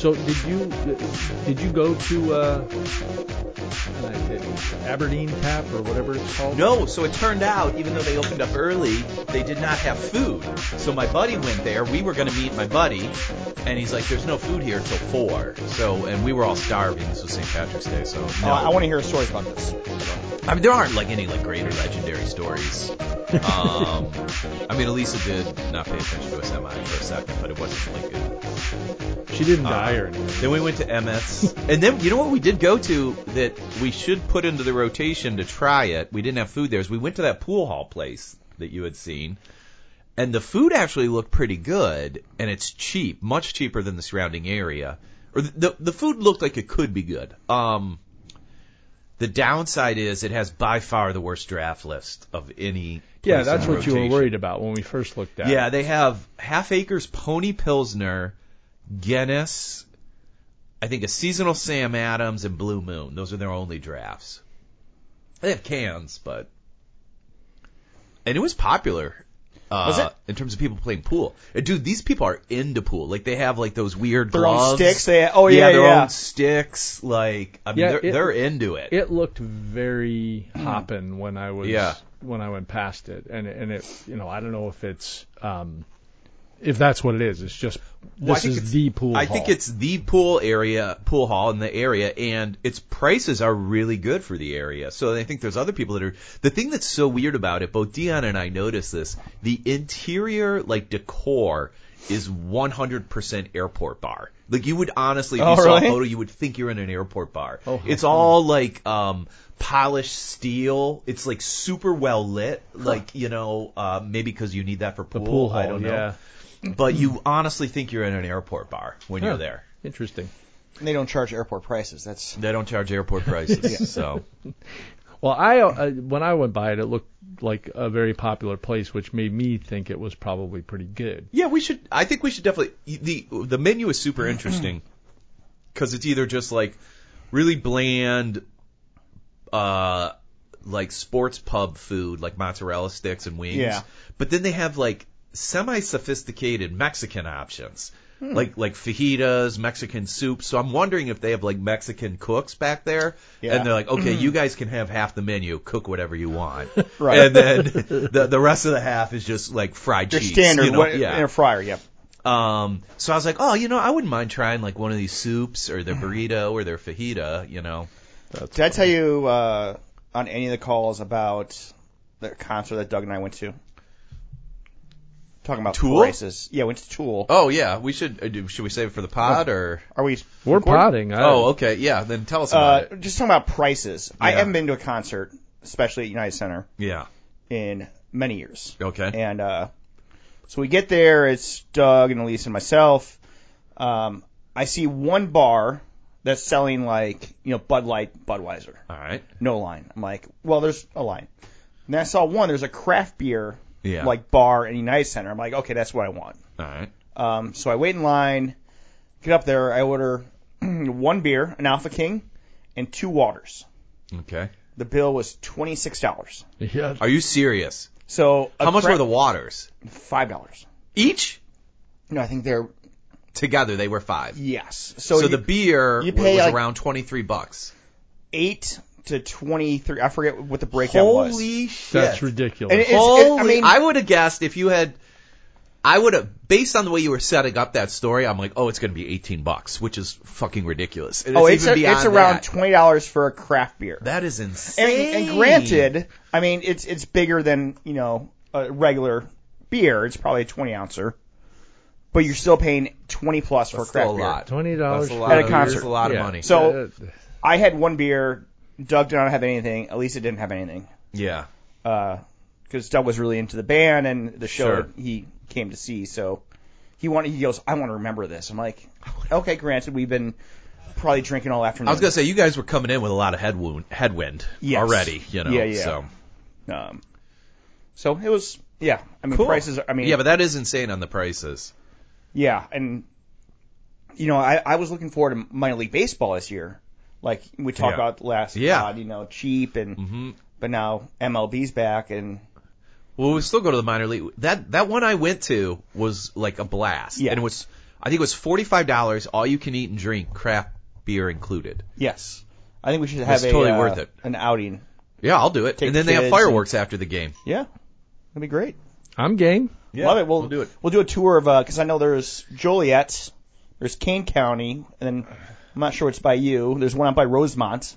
So did you did you go to uh, uh, Aberdeen Tap or whatever it's called? No, so it turned out, even though they opened up early, they did not have food. So my buddy went there. We were going to meet my buddy, and he's like, "There's no food here till four. So, and we were all starving. This was St. Patrick's Day, so no. Uh, I want to hear stories about this. I mean, there aren't like any like greater legendary stories. Um, I mean, Elisa did not pay attention to a semi for a second, but it wasn't like it. She didn't Uh, die or anything. Then we went to MS, and then you know what we did go to that we should put into the rotation to try it. We didn't have food there. Is we went to that pool hall place that you had seen, and the food actually looked pretty good, and it's cheap, much cheaper than the surrounding area. Or the the, the food looked like it could be good. Um, the downside is it has by far the worst draft list of any. Yeah, that's in what you were worried about when we first looked at Yeah, it. they have Half Acre's pony pilsner, Guinness, I think a seasonal Sam Adams and Blue Moon. Those are their only drafts. They have cans, but and it was popular. Uh, Was it? in terms of people playing pool? And dude, these people are into pool. Like they have like those weird Their gloves. own sticks. They have, oh yeah yeah, their yeah. own sticks. Like I mean, Yeah, they're it- they're into it. It looked very hopping when I was Yeah. When I went past it, and and it you know I don't know if it's um if that's what it is. It's just Well, this is the pool. I think it's the pool area, pool hall in the area, and its prices are really good for the area. So I think there's other people that are. The thing that's so weird about it, both Dion and I noticed this. The interior, like decor, is 100% airport bar. Like you would honestly, if Oh, you saw really? a photo, you would think you're in an airport bar. Oh, how it's all like um polished steel. It's like super well lit. Like you know, uh, maybe because you need that for the pool. pool hall. I don't know yeah, but you honestly think you're in an airport bar when Huh. you're there. interesting. They don't charge airport prices. That's They don't charge airport prices, so Well, I uh, when I went by it, it looked like a very popular place, which made me think it was probably pretty good. yeah, we should. I think we should definitely. the The menu is super interesting because it's either just like really bland, uh, like sports pub food, like mozzarella sticks and wings. Yeah. But then they have like semi sophisticated Mexican options. Like like fajitas, Mexican soup. So I'm wondering if they have like Mexican cooks back there, Yeah. and they're like, okay, you guys can have half the menu, cook whatever you want, Right. And then the the rest of the half is just like fried cheese. standard you know? what, yeah. in a fryer. Yep. Um, so I was like, oh, you know, I wouldn't mind trying like one of these soups or their burrito or their fajita, you know. Did I tell you uh, on any of the calls about the concert that Doug and I went to? Talking about Tool? prices. Yeah, went to Tool. Oh yeah, we should uh, do- should we save it for the pod or? Are we? We're recording? potting. I, Oh, okay, yeah. Then tell us about Uh, it. just talking about prices. I Yeah. haven't been to a concert, especially at United Center, Yeah. in many years. Okay. And uh, so we get there. It's Doug and Elise and myself. Um, I see one bar that's selling like you know Bud Light, Budweiser, All right. no line. I'm like, well, there's a line. And then I saw one. There's a craft beer Yeah. like bar in United Center. I'm like, okay, that's what I want. All right. Um, so I wait in line, get up there. I order one beer, an Alpha King, and two waters. Okay. The bill was twenty six dollars. yeah. Are you serious? So How much cra- were the waters? Five dollars. Each No, I think they're together they were five. yes. So, So, you- the beer you pay, was like- around twenty three bucks. eight to twenty three. I forget what the breakdown was. Holy shit! That's ridiculous. And it- It's- Holy, I mean- I would have guessed if you had, I would have, based on the way you were setting up that story, I'm like, oh, it's going to be 18 bucks, which is fucking ridiculous. And Oh, it's even a, beyond it's around that. twenty dollars for a craft beer. That is And, insane. and granted, I mean it's it's bigger than you know a regular beer. It's probably a twenty ouncer, but you're still paying twenty plus for That's a craft still a beer. lot. Twenty dollars That's a for lot At a of concert. That's a lot of Yeah. money. So- Uh, I had one beer. Doug did not have anything. Elisa didn't have anything. yeah. because Doug was really into the band and the show Sure. he came to see. So he wanted. He goes, "I want to remember this." I'm like, "Okay, granted, we've been probably drinking all afternoon." I was gonna say you guys were coming in with a lot of headwind, headwind Yes. already, you know. Yeah, yeah. So Um, so it was, yeah. I mean, Cool. prices. Are, I mean, yeah, but that is insane on the prices. yeah, and you know, I, I was looking forward to minor league baseball this year. Like we talked Yeah. about last Yeah. pod, you know, cheap and hmm but now MLB's back and Well, we still go to the minor league. That that one I went to was like a blast. Yeah. And it was I think it was forty five dollars, all you can eat and drink, craft beer included. Yes. I think we should have It's a totally uh, worth it. an outing. Yeah, I'll do it. Take and then they have kids fireworks after the game. Yeah. That'd be great. I'm game. Love it. We'll, we'll do it. We'll do a tour of because I know there's Joliet, there's Kane County, and then I'm not sure it's by you. There's one out by Rosemont.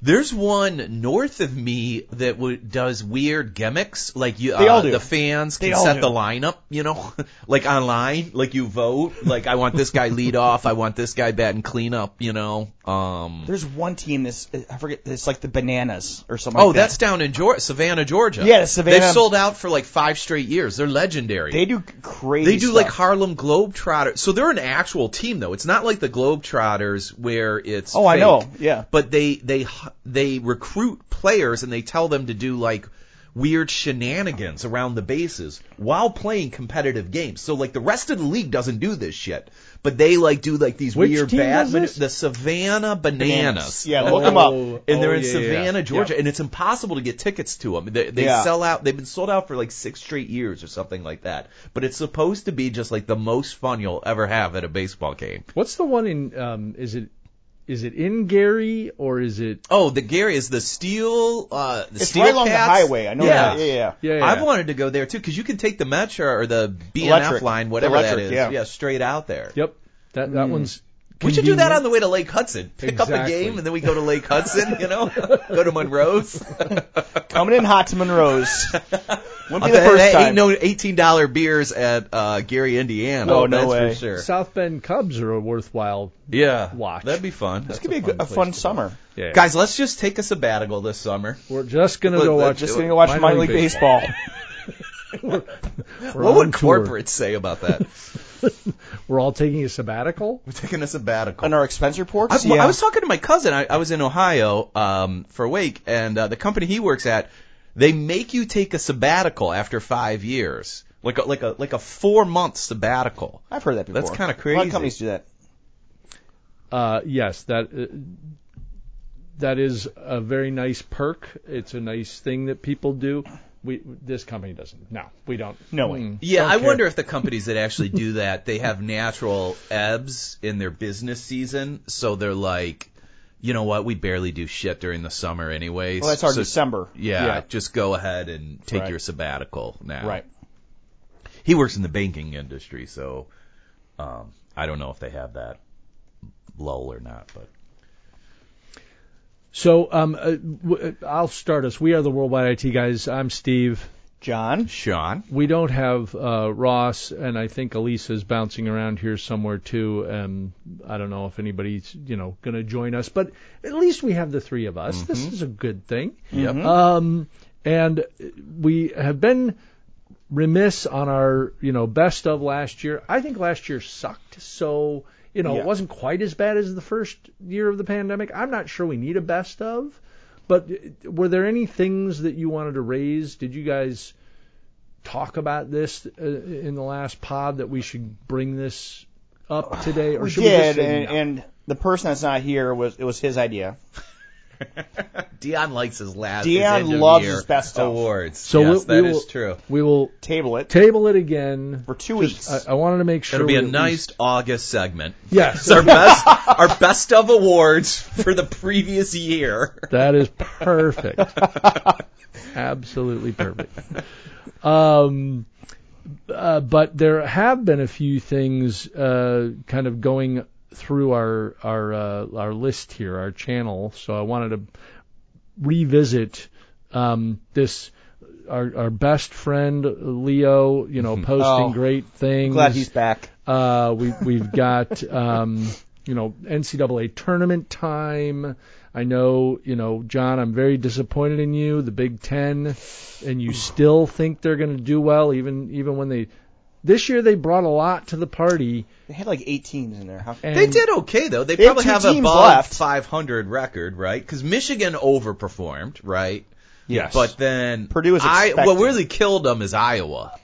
There's one north of me that w- does weird gimmicks, like you, They uh, all do. the fans can set do. the lineup, you know, like online, like you vote, like I want this guy lead off, I want this guy batting cleanup, you know. Um, There's one team. This I forget. It's like the Bananas or something. oh, like that. that's down in Georgia, Savannah, Georgia. Yeah, Savannah- They've sold out for like five straight years. They're legendary. They do crazy. They do stuff. like Harlem Globetrotters. So they're an actual team though. It's not like the Globetrotters where it's Oh, I know. Yeah. But they they they recruit players and they tell them to do like weird shenanigans around the bases while playing competitive games. So like the rest of the league doesn't do this shit. But they like do like these Which weird team bad does this? the Savannah Bananas. Yeah, look them up. Oh, And they're oh, in yeah, yeah, Savannah, yeah. Georgia, and it's impossible to get tickets to them. They, they Yeah. sell out. They've been sold out for like six straight years or something like that. But it's supposed to be just like the most fun you'll ever have at a baseball game. What's the one in? Um, is it is it in Gary or is it? Oh, the Gary is the steel. Uh, the It's steel right along the highway. I know Yeah. that. Yeah, yeah. Yeah, yeah. I've wanted to go there too because you can take the Metra or the BNF Electric. line, whatever Electric, that is, yeah. yeah, straight out there. Yep. That that one's. We should do that on the way to Lake Hudson. Pick up a game and then we go to Lake Hudson. You know, go to Monroe's. Coming in hot to Monroe's. Wouldn't I'll be the first that time. ain't no eighteen dollar beers at uh, Gary, Indiana. Oh, no that's way. for sure. South Bend Cubs are a worthwhile Yeah, watch. That'd be fun. this could be a, a good, fun a fun summer. Yeah. Guys, let's just take a sabbatical this summer. we're just gonna Let- go watch. Just gonna go watch minor league baseball. We're What would tour. corporates say about that? We're all taking a sabbatical. We're taking a sabbatical. On our expense reports. I, yeah. I was talking to my cousin. I, I was in Ohio um, for a week, and uh, the company he works at, they make you take a sabbatical after five years, like a like a like a four month sabbatical. I've heard that before. That's kinda A lot crazy. of companies do that. Uh, yes, that uh, that is a very nice perk. It's a nice thing that people do. We this company doesn't. No, we don't. No way. Mm, Yeah, I care. wonder if the companies that actually do that, they have natural ebbs in their business season, so they're like, you know what, we barely do shit during the summer anyways. Well, that's our so, December. Yeah, Yeah. just go ahead and take Right. your sabbatical now. Right. He works in the banking industry, so um, I don't know if they have that lull or not, but So um, uh, w- uh, I'll start us. We are the Worldwide IT guys. I'm Steve. John. Sean, We don't have uh, Ross, and I think Elisa's bouncing around here somewhere too. Um, I don't know if anybody's you know going to join us, but at least we have the three of us. This is a good thing. Yep. Um, and we have been remiss on our you know best of last year. I think last year sucked. So you know Yeah. it wasn't quite as bad as the first year of the pandemic. I'm not sure we need a best of. But were there any things that you wanted to raise? Did you guys talk about this uh, in the last pod that we should bring this up today, or We should we just did, and, and the person that's not here was it was his idea. Dion likes his last. Dion his loves year his best of. awards. So yes, we'll- that we is true. we will Table it table it again for two weeks. I, I wanted to make sure It'll be a nice least- August segment. yes. It's our best, our best of awards for the previous year. That is perfect. Absolutely perfect. Um, uh, but there have been a few things uh, kind of going through our our uh, our list here, our channel. So I wanted to revisit um, this. Our, our best friend Leo, you know, posting Oh, great things. Glad he's back. Uh, we we've got um, you know NCAA tournament time. I know you know John. I'm very disappointed in you. The Big Ten, and you still think they're going to do well, even even when they this year they brought a lot to the party. They had like eight teams in there. How, And They did okay though. They They probably two have teams above left. 500 record, right? Because Michigan overperformed, right? Yes, But then Purdue is I, expected. what really killed them is Iowa.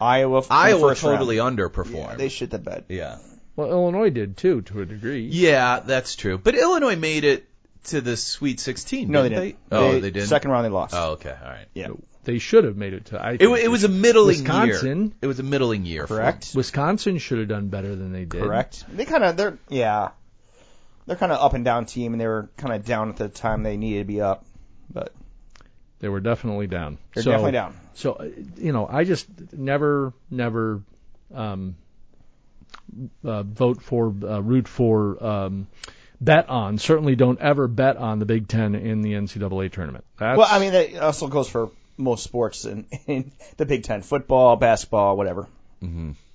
Iowa. f- in the Iowa first round. totally Yeah, underperformed. they shit the bed. yeah. well Illinois did too to a degree. Yeah, that's true. But Illinois made it to the Sweet 16. No, they didn't didn't. Oh, they, didn't. Second round they lost. Oh, okay. All right. Yeah. They should have made it to. I It, it was a middling Wisconsin. year. It was a middling year. for 'em. Correct. Wisconsin should have done better than they did. Correct. They kind of they're yeah, they're kind of up and down team, and they were kind of down at the time they needed to be up, but They were definitely down. they're so, definitely down. So uh, you know, I just never, never um, uh, vote for, uh, root for, um, bet on. Certainly, don't ever bet on the Big Ten in the NCAA tournament. That's, Well, I mean that also goes for most sports in, in the Big Ten: football, basketball, whatever.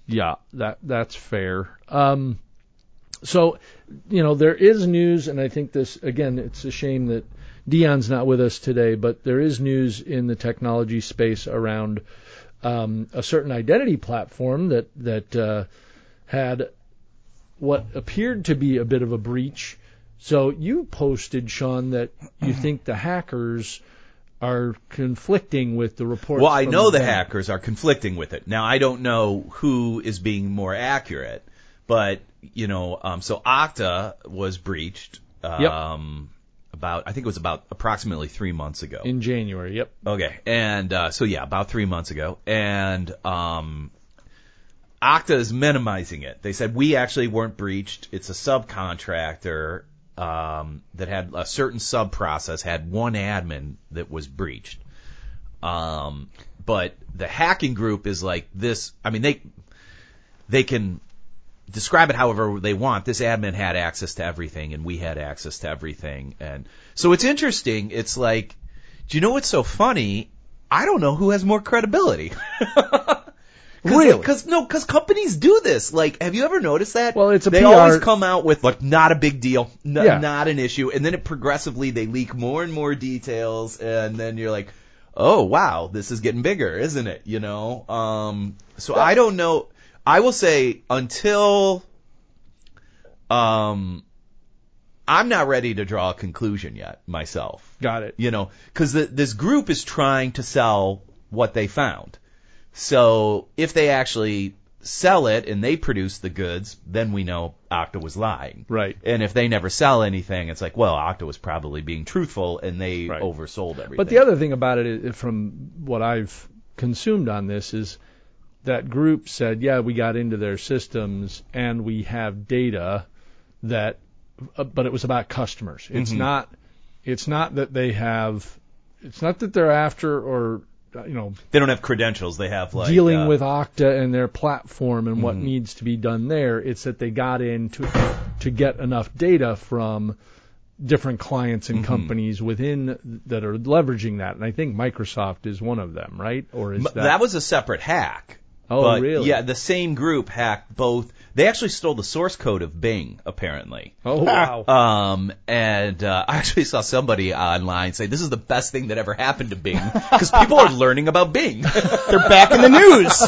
Yeah, that that's fair. Um, so, you know, there is news, and I think this again. It's a shame that Dion's not with us today, but there is news in the technology space around um, a certain identity platform that that uh, had what appeared to be a bit of a breach. So you posted, Sean, that you think the hackers are conflicting with the reports. Well, I know the hackers are conflicting with it. Now, I don't know who is being more accurate, but you know, um, so Okta was breached. Um, About, I think it was about approximately three months ago. in January. Yep. Okay, and uh, so yeah, about three months ago, and um, Okta is minimizing it. They said we actually weren't breached. It's a subcontractor um, that had a certain sub process had one admin that was breached. Um, but the hacking group is like this. I mean, they they can describe it however they want. This admin had access to everything, and we had access to everything, and so it's interesting. It's like, do you know what's so funny? I don't know who has more credibility. Really? Because no, because companies do this. Like, have you ever noticed that? Well, it's a they PR always come out with like not a big deal, n- Yeah. not an issue, and then it progressively they leak more and more details, and then you're like, oh wow, this is getting bigger, isn't it? You know. Um. So I don't know. I will say until, um, I'm not ready to draw a conclusion yet myself Got it. you know, because this group is trying to sell what they found. So if they actually sell it and they produce the goods, then we know Okta was lying. Right. And if they never sell anything, it's like, well, Okta was probably being truthful and they Right. oversold everything. But the other thing about it, is, from what I've consumed on this, is that group said, yeah, we got into their systems and we have data that, uh, but it was about customers. It's Mm-hmm. not, it's not that they have, it's not that they're after or, you know, they don't have credentials. They have like dealing uh, with Okta and their platform and what Mhm. needs to be done there. It's that they got in to to get enough data from different clients and Mhm. companies within that are leveraging that. And I think Microsoft is one of them, right? Or is that, that was a separate hack. Oh, But, really? Yeah, the same group hacked both. They actually stole the source code of Bing, apparently. Oh wow. Um, and uh, I actually saw somebody online say this is the best thing that ever happened to Bing because people are learning about Bing. They're back in the news.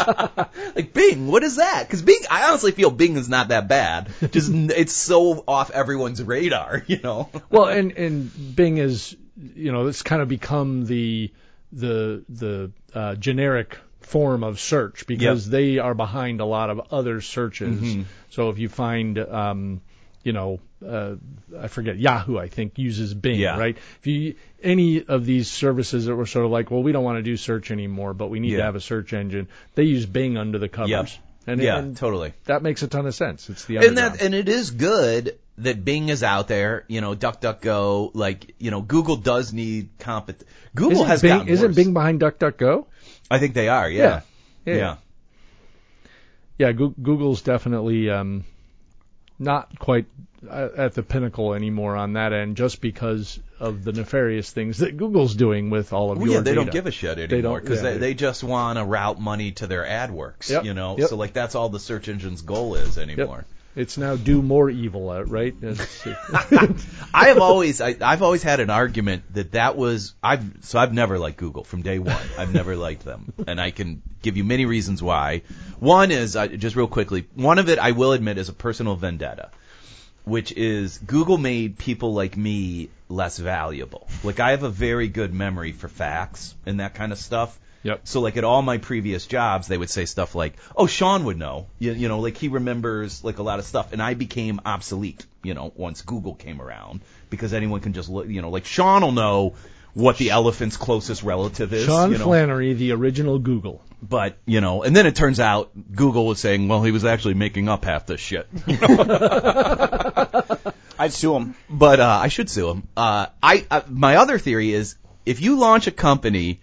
like Bing, what is that? Because Bing, I honestly feel Bing is not that bad. Just it's so off everyone's radar, you know. well, and and Bing is, you know, it's kind of become the the the uh, generic form of search because they are behind a lot of other searches. Mhm. So if you find, um, you know, uh, I forget Yahoo, I think uses Bing, Yeah. right? If you any of these services that were sort of like, well, we don't want to do search anymore, but we need to have a search engine, they use Bing under the covers. Yep. And, yeah, and totally. that makes a ton of sense. It's the And that and it is good that Bing is out there. You know, DuckDuckGo. Like you know, Google does need compet. Google isn't has Bing, gotten isn't worse. Bing behind DuckDuckGo? I think they are. Yeah. Yeah. Yeah. yeah, Goo- Google's definitely um, not quite uh, at the pinnacle anymore on that end, just because of the nefarious things that Google's doing with all of Well, your yeah, they data. don't give a shit anymore because yeah, they, they- they just want to route money to their AdWords. Yep, You know, yep. so like that's all the search engine's goal is anymore. It's now do more evil, uh, right? I have always I, I've always had an argument that that was I've so I've never liked Google from day one. I've never liked them, and I can give you many reasons why. One is uh, just real quickly. One of it I will admit is a personal vendetta, which is Google made people like me less valuable. Like I have a very good memory for facts and that kind of stuff. Yep. So like at all my previous jobs, they would say stuff like, "Oh, Sean would know," you, you know, like he remembers like a lot of stuff, and I became obsolete, you know, once Google came around because anyone can just look, you know, like Sean will know what the elephant's closest relative is. Sean you know? Flannery, the original Google. But you know, and then it turns out Google was saying, well, he was actually making up half this shit. I'd sue him. but uh, I should sue him. Uh, I, I my other theory is if you launch a company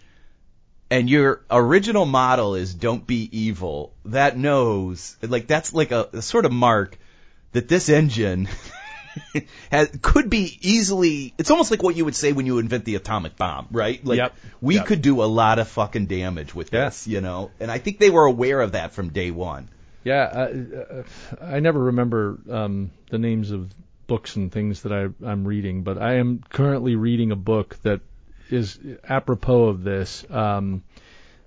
and your original model is don't be evil, that knows like that's like a, a sort of mark that this engine has, could be easily. It's almost like what you would say when you invent the atomic bomb, right? Like Yep. we Yep. could do a lot of fucking damage with Yeah. this, you know. And I think they were aware of that from day one. Yeah, uh, uh, I never remember um, the names of books and things that I, I'm reading, but I am currently reading a book that is apropos of this. Um,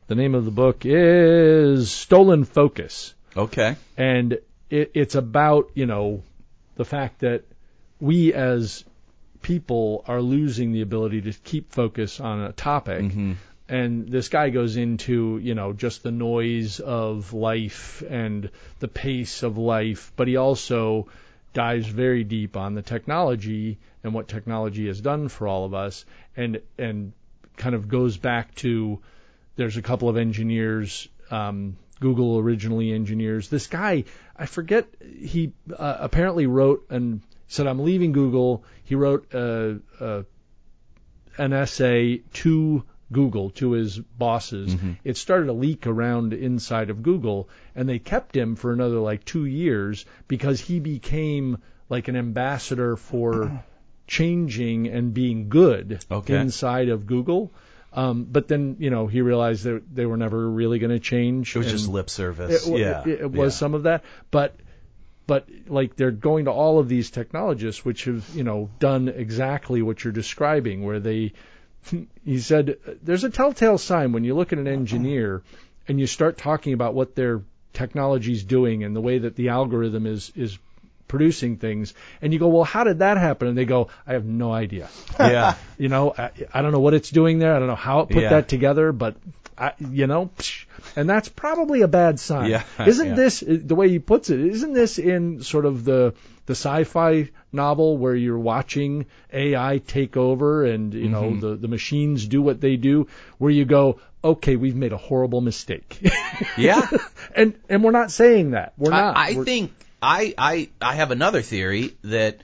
the name of the book is Stolen Focus, Okay. and it, it's about you know the fact that we as people are losing the ability to keep focus on a topic Mm-hmm. and this guy goes into you know just the noise of life and the pace of life but he also dives very deep on the technology and what technology has done for all of us and and kind of goes back to there's a couple of engineers um, Google originally engineers. This guy I forget he uh, apparently wrote and said I'm leaving Google. He wrote a, a an essay to Google, to his bosses. It started a leak around inside of Google, and they kept him for another like two years because he became like an ambassador for changing and being good Okay. inside of Google. Um, but then, you know, he realized that they were never really going to change. It was just lip service. it, yeah. it, it was yeah. some of that, but but like they're going to all of these technologists which have you know done exactly what you're describing, where they he said there's a telltale sign when you look at an engineer and you start talking about what their technology's doing and the way that the algorithm is is producing things and you go well how did that happen and they go i have no idea yeah. you know, I, I don't know what it's doing there. I don't know how it put Yeah. that together, but I, you know, psh, and that's probably a bad sign. Yeah, Isn't yeah. this the way he puts it? Isn't this in sort of the the sci-fi novel where you're watching AI take over and you know Mm-hmm. the the machines do what they do? Where you go, okay, we've made a horrible mistake. Yeah. and and we're not saying that. We're not. I, I We're- think I, I I have another theory that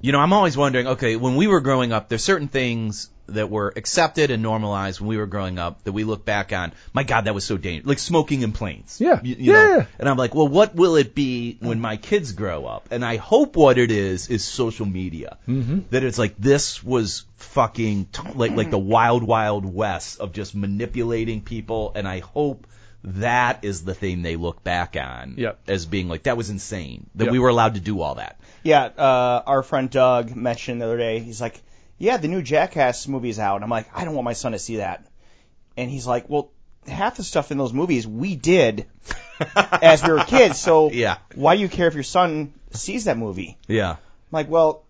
you know I'm always wondering. Okay, when we were growing up, there's certain things that were accepted and normalized when we were growing up that we look back on. My God, that was so dangerous. Like smoking in planes. Yeah. You, you know? Yeah. And I'm like, well, what will it be when my kids grow up? And I hope what it is is social media. Mm-hmm. That it's like this was fucking t- like like the wild wild west of just manipulating people. And I hope. That is the thing they look back on Yep. as being like that was insane that Yep. we were allowed to do all that. Yeah, uh, our friend Doug mentioned the other day. He's like, "Yeah, the new Jackass movie's out." I'm like, "I don't want my son to see that." And he's like, "Well, half the stuff in those movies we did as we were kids. So Yeah. why do you care if your son sees that movie?" Yeah. I'm like, "Well,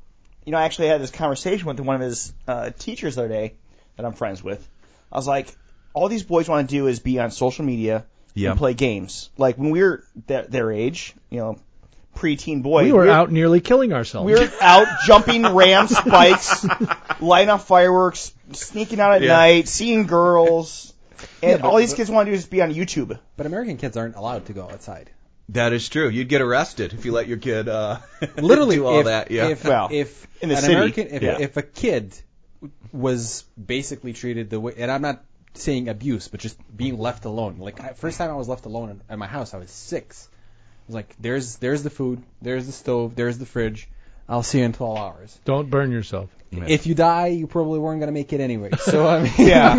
you know, I actually had this conversation with one of his uh, teachers the other day that I'm friends with. I was like, all these boys want to do is be on social media Yeah. and play games. Like when we were their, their age, you know, preteen boys, we were we're- out nearly killing ourselves. we were out jumping ram spikes, lighting off fireworks, sneaking out at Yeah. night, seeing girls. And but- all these but- kids want to do is be on YouTube. But American kids aren't allowed to go outside. That is true. You'd get arrested if you let your kid uh Literally, do all if, that. Yeah. if, Well, if in the an city, American, if, yeah. if a kid was basically treated the way, and I'm not saying abuse, but just being left alone. Like first time I was left alone at my house, I was six. I was like, "There's, there's the food, there's the stove, there's the fridge. I'll see you in 12 hours. Don't burn yourself. If you die, you probably weren't gonna make it anyway. So I mean, yeah.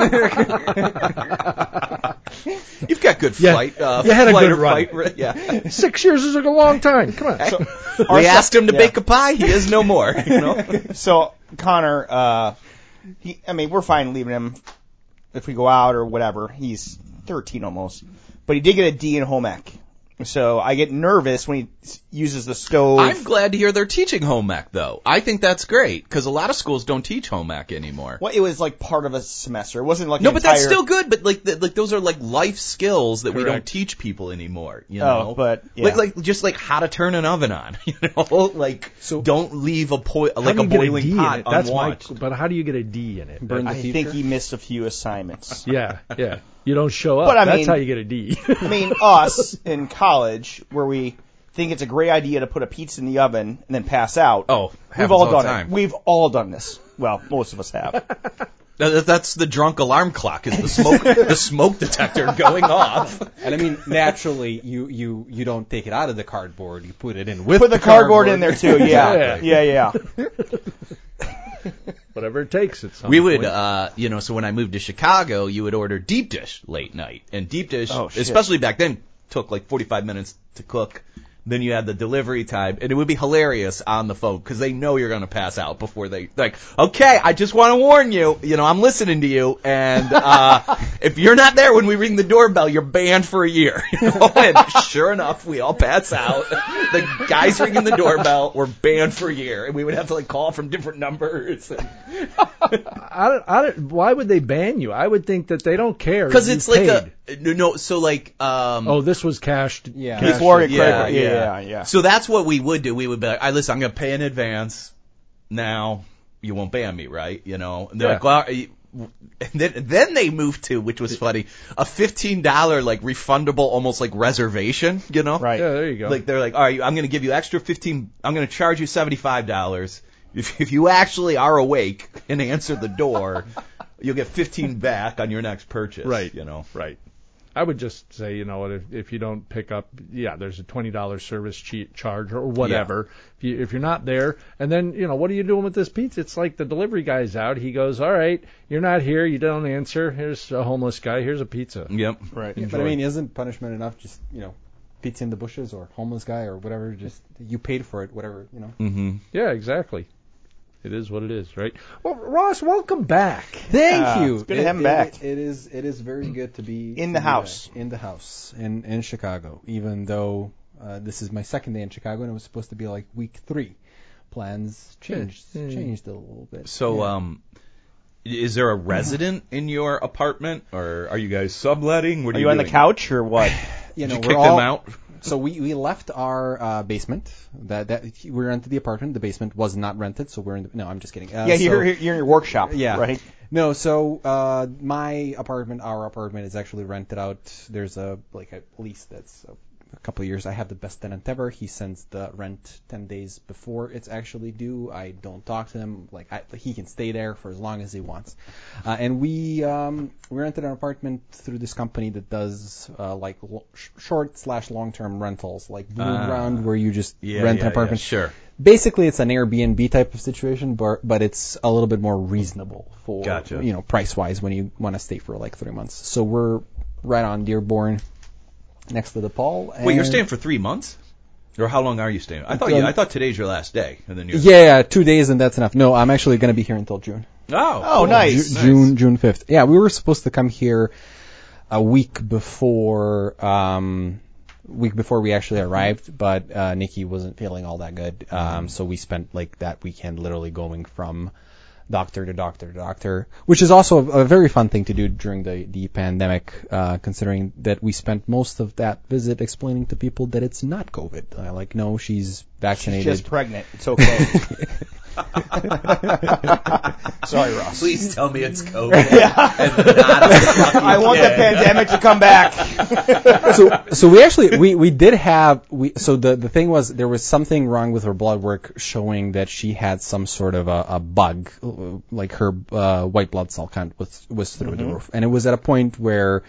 You've got good Yeah. flight. Uh, You had a flight good or run. fight Yeah. Six years is a long time. Come on. we asked him to yeah. bake a pie. He is no more. You know. So Connor, uh, he, I mean, we're fine leaving him if we go out or whatever. He's 13 almost, but he did get a D in home ec, So I get nervous when he uses the stove. I'm glad to hear they're teaching home ec though. I think that's great because a lot of schools don't teach home ec anymore. well, it was like part of a semester. It wasn't like No, an but that's still good. But like, th like those are like life skills that we don't teach people anymore. You Oh, know, but, yeah. like like just like how to turn an oven on. You know, like So- don't leave a po- like a you boiling D in pot it? That's my. unwatched. But how do you get a D in it? Burn the I future. think he missed a few assignments. Yeah, yeah. You don't show up. But I That's mean- how you get a D. I mean, us in college, where we think it's a great idea to put a pizza in the oven and then pass out. Oh, we've all all done time. it. We've all done this. Well, most of us have. That- That's the drunk alarm clock. Is the smoke the smoke detector going off? And I mean, naturally, you, you, you don't take it out of the cardboard. You put it in with Put the cardboard in there too. Yeah, Exactly. yeah, yeah. Whatever it takes. At some We would, point. uh, you know, so when I moved to Chicago, you would order deep dish late night, and deep dish, Oh, especially back then, took like 45 minutes to cook. Then you had the delivery time, and it would be hilarious on the phone because they know you're going to pass out before they like. Okay, I just want to warn you. You know, I'm listening to you, and uh, if you're not there when we ring the doorbell, you're banned for a year. You know? And sure enough, we all pass out. The guys ringing the doorbell were banned for a year, and we would have to like call from different numbers. And, I don't, I don't, why would they ban you? I would think that they don't care. Because You it's like paid. a no, no. So like, um, Oh, this was cashed. Yeah. cashed Before it- yeah, yeah, yeah, yeah, yeah. So that's what we would do. We would be like, I listen, I'm gonna pay in advance. Now you won't ban me, right? You know. And they're Yeah. like, well, and then then they moved to, which was funny, a fifteen dollar like refundable, almost like reservation. You know. Right. Yeah, there you go. Like they're like, all right, I'm going to give you extra fifteen. I'm going to charge you seventy five dollars if if you actually are awake and answer the door. You'll get fifteen back on your next purchase. Right. You know. Right. I would just say, you know if, if you don't pick up, yeah, there's a twenty dollars service cheat charge or whatever. If you if you're not there, and then you know what are you doing with this pizza? It's like the delivery guy's out. He goes, all right, you're not here. You don't answer. Here's a homeless guy. Here's a pizza. Yep. Right. But I mean, isn't punishment enough? Just you know, pizza in the bushes or homeless guy or whatever. Just you paid for it, whatever you know. Mm-hmm. Yeah, exactly. It is what it is, right? Well, Ross, welcome back. Thank Yeah, you. it's good to have him back. it is. It is very good to be In the house. back. In the house. In in Chicago. Even though uh, this is my second day in Chicago and it was supposed to be like week three. Plans changed Yeah, yeah. changed a little bit. So, Yeah. um, is there a resident in your apartment, or are you guys subletting? What are, Are you on the couch or what? you Did know, you we're kick all, them out? So we, we left our uh, basement. That that we rented the apartment. The basement was not rented, so we're in. The, no, I'm just kidding. Uh, yeah, so- you're, you're in your workshop. Yeah. Right. No, so uh, my apartment, our apartment, is actually rented out. There's a like a lease that's a, couple of years. I have the best tenant ever. He sends the rent ten days before it's actually due. I don't talk to him. Like I, he can stay there for as long as he wants. Uh, and we um, we rented an apartment through this company that does uh, like lo- sh- short slash long term rentals, like Blue Ah. Ground, where you just Yeah, rent yeah, an apartment Yeah, sure. basically it's an Airbnb type of situation, but but it's a little bit more reasonable for Gotcha. you know price wise when you want to stay for like three months. So we're right on Dearborn, next to the Paul. Wait, you're staying for three months, or how long are you staying? I thought Um, you, I thought today's your last day, and then you're. Yeah, yeah, two days and that's enough. No, I'm actually gonna be here until June. Oh. Oh, nice. Ju- June June fifth. Yeah, we were supposed to come here a week before um week before we actually arrived, but uh Nikki wasn't feeling all that good. Um so we spent like that weekend literally going from doctor to doctor to doctor, which is also a, a very fun thing to do during the the pandemic uh considering that we spent most of that visit explaining to people that it's not COVID. Uh, like no, she's vaccinated. Just pregnant. It's okay. Sorry, Ross. Please tell me it's COVID. and not I want the pandemic to come back. so so we actually we we did have we so the the thing was there was something wrong with her blood work showing that she had some sort of a, a bug like her uh, white blood cell count was was through the roof and it was at a point where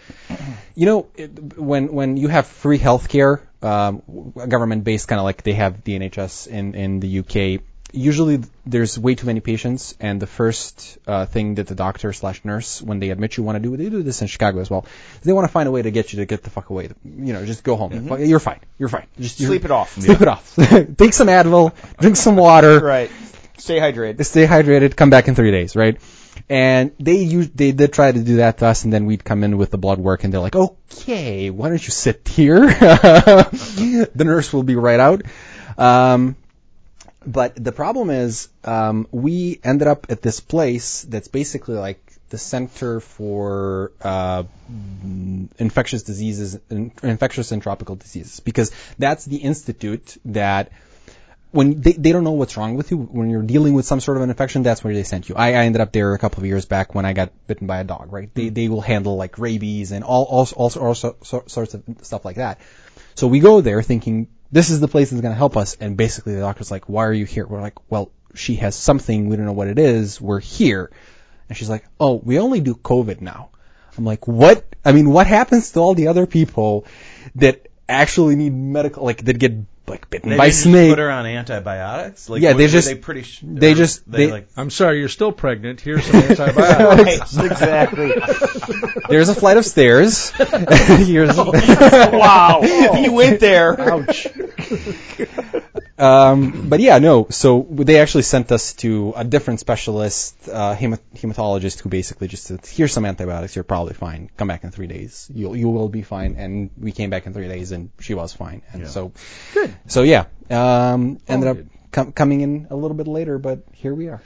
you know it, when when you have free healthcare um, government based kind of like they have the NHS in in the UK usually there's way too many patients and the first uh, thing that the doctor slash nurse when they admit you want to do they do this in chicago as well they want to find a way to get you to get the fuck away you know just go home Fuck- you're fine you're fine just you're- Sleep it off. sleep it off take some advil drink some water Right. Stay hydrated. stay hydrated come back in three days right And they us- they did try to do that to us, and then we'd come in with the blood work, and they're like, "Okay, why don't you sit here? the nurse will be right out." Um, but the problem is, um, we ended up at this place that's basically like the center for uh, infectious diseases, in- infectious and tropical diseases, because that's the institute that when they, they don't know what's wrong with you. When you're dealing with some sort of an infection that's where they sent you. I, I ended up there a couple of years back when i got bitten by a dog right? They, they will handle like rabies and all all, all, all so, sorts of stuff like that. So we go there thinking this is the place that's going to help us. And basically the doctor's like why are you here? We're like well she has something. We don't know what it is. We're here. And she's like oh we only do covid now. I'm like what? I mean what happens to all the other people that actually need medical like that get like bitten They by didn't snake put her on antibiotics. Like, Yeah, were- they just- they pretty. Sh- they just- they, they- like. I'm sorry, you're still pregnant. Here's some antibiotics. Right, exactly. There's a flight of stairs. Here's, wow, he went there. Ouch. Um, but yeah, no. So they actually sent us to a different specialist, uh, hemat- hematologist, who basically just said, "Here's some antibiotics. You're probably fine. Come back in three days. You'll you will be fine." And we came back in three days, and she was fine. And so Good. So yeah, um, ended up com- coming in a little bit later, but here we are.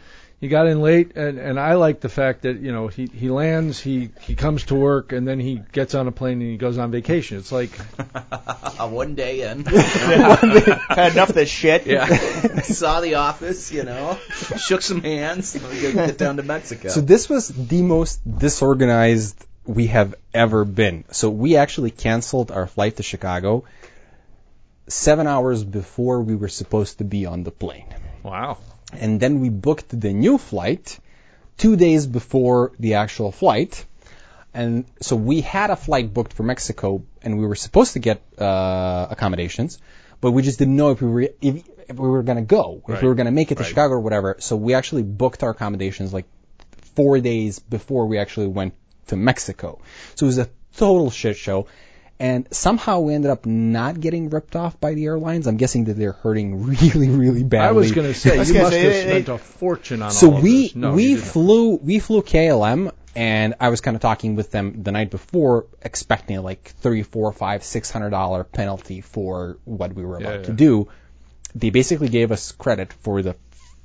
He got in late, and and I like the fact that you know he he lands, he he comes to work, and then he gets on a plane and he goes on vacation. It's like one day in. Had enough of this shit. Yeah. Saw the office, you know. Shook some hands. Let me go get down to Mexico. So this was the most disorganized we have ever been. So we actually canceled our flight to Chicago seven hours before we were supposed to be on the plane. wow. And then we booked the new flight two days before the actual flight. And so we had a flight booked for Mexico and we were supposed to get uh, accommodations, but we just didn't know if we were if, if we were going to go, if Right. we were going to make it to Right. Chicago or whatever. So we actually booked our accommodations like four days before we actually went to Mexico. So it was a total shit show. And somehow we ended up not getting ripped off by the airlines. I'm guessing that they're hurting really, really badly. I was going to say you gonna must say, have they- spent they- a fortune on so all we this. No, we flew we flew KLM and I was kind of talking with them the night before, expecting like three, four, five, six hundred dollar penalty for what we were about Yeah, to do. They basically gave us credit for the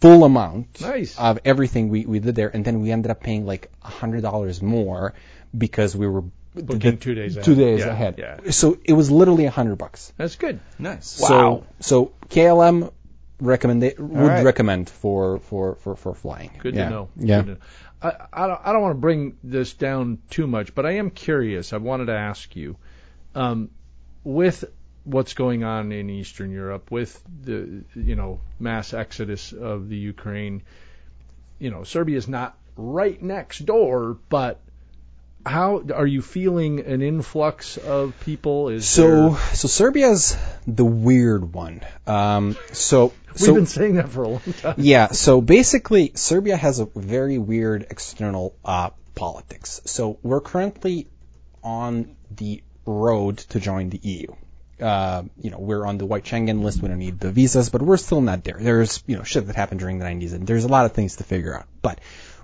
full amount Nice. of everything we, we did there, and then we ended up paying like a hundred dollars more because we were Booking two days two ahead. days Yeah, ahead. yeah. So it was literally a hundred bucks. That's good. nice. So so KLM recommend would right. recommend for for for for flying. Good yeah. to know. Yeah. Good to know. I, I don't, I don't want to bring this down too much, but I am curious. I wanted to ask you, um, with what's going on in Eastern Europe, with the you know mass exodus of the Ukraine, you know Serbia is not right next door, but how are you feeling an influx of people? Is So, there- so Serbia's the weird one. Um, so, we've so been saying that for a long time. yeah. So basically, Serbia has a very weird external uh, politics. So we're currently on the road to join the EU. Uh, you know, we're on the white Schengen list. We don't need the visas, but we're still not there. There's, you know, shit that happened during the 90s, and there's a lot of things to figure out. But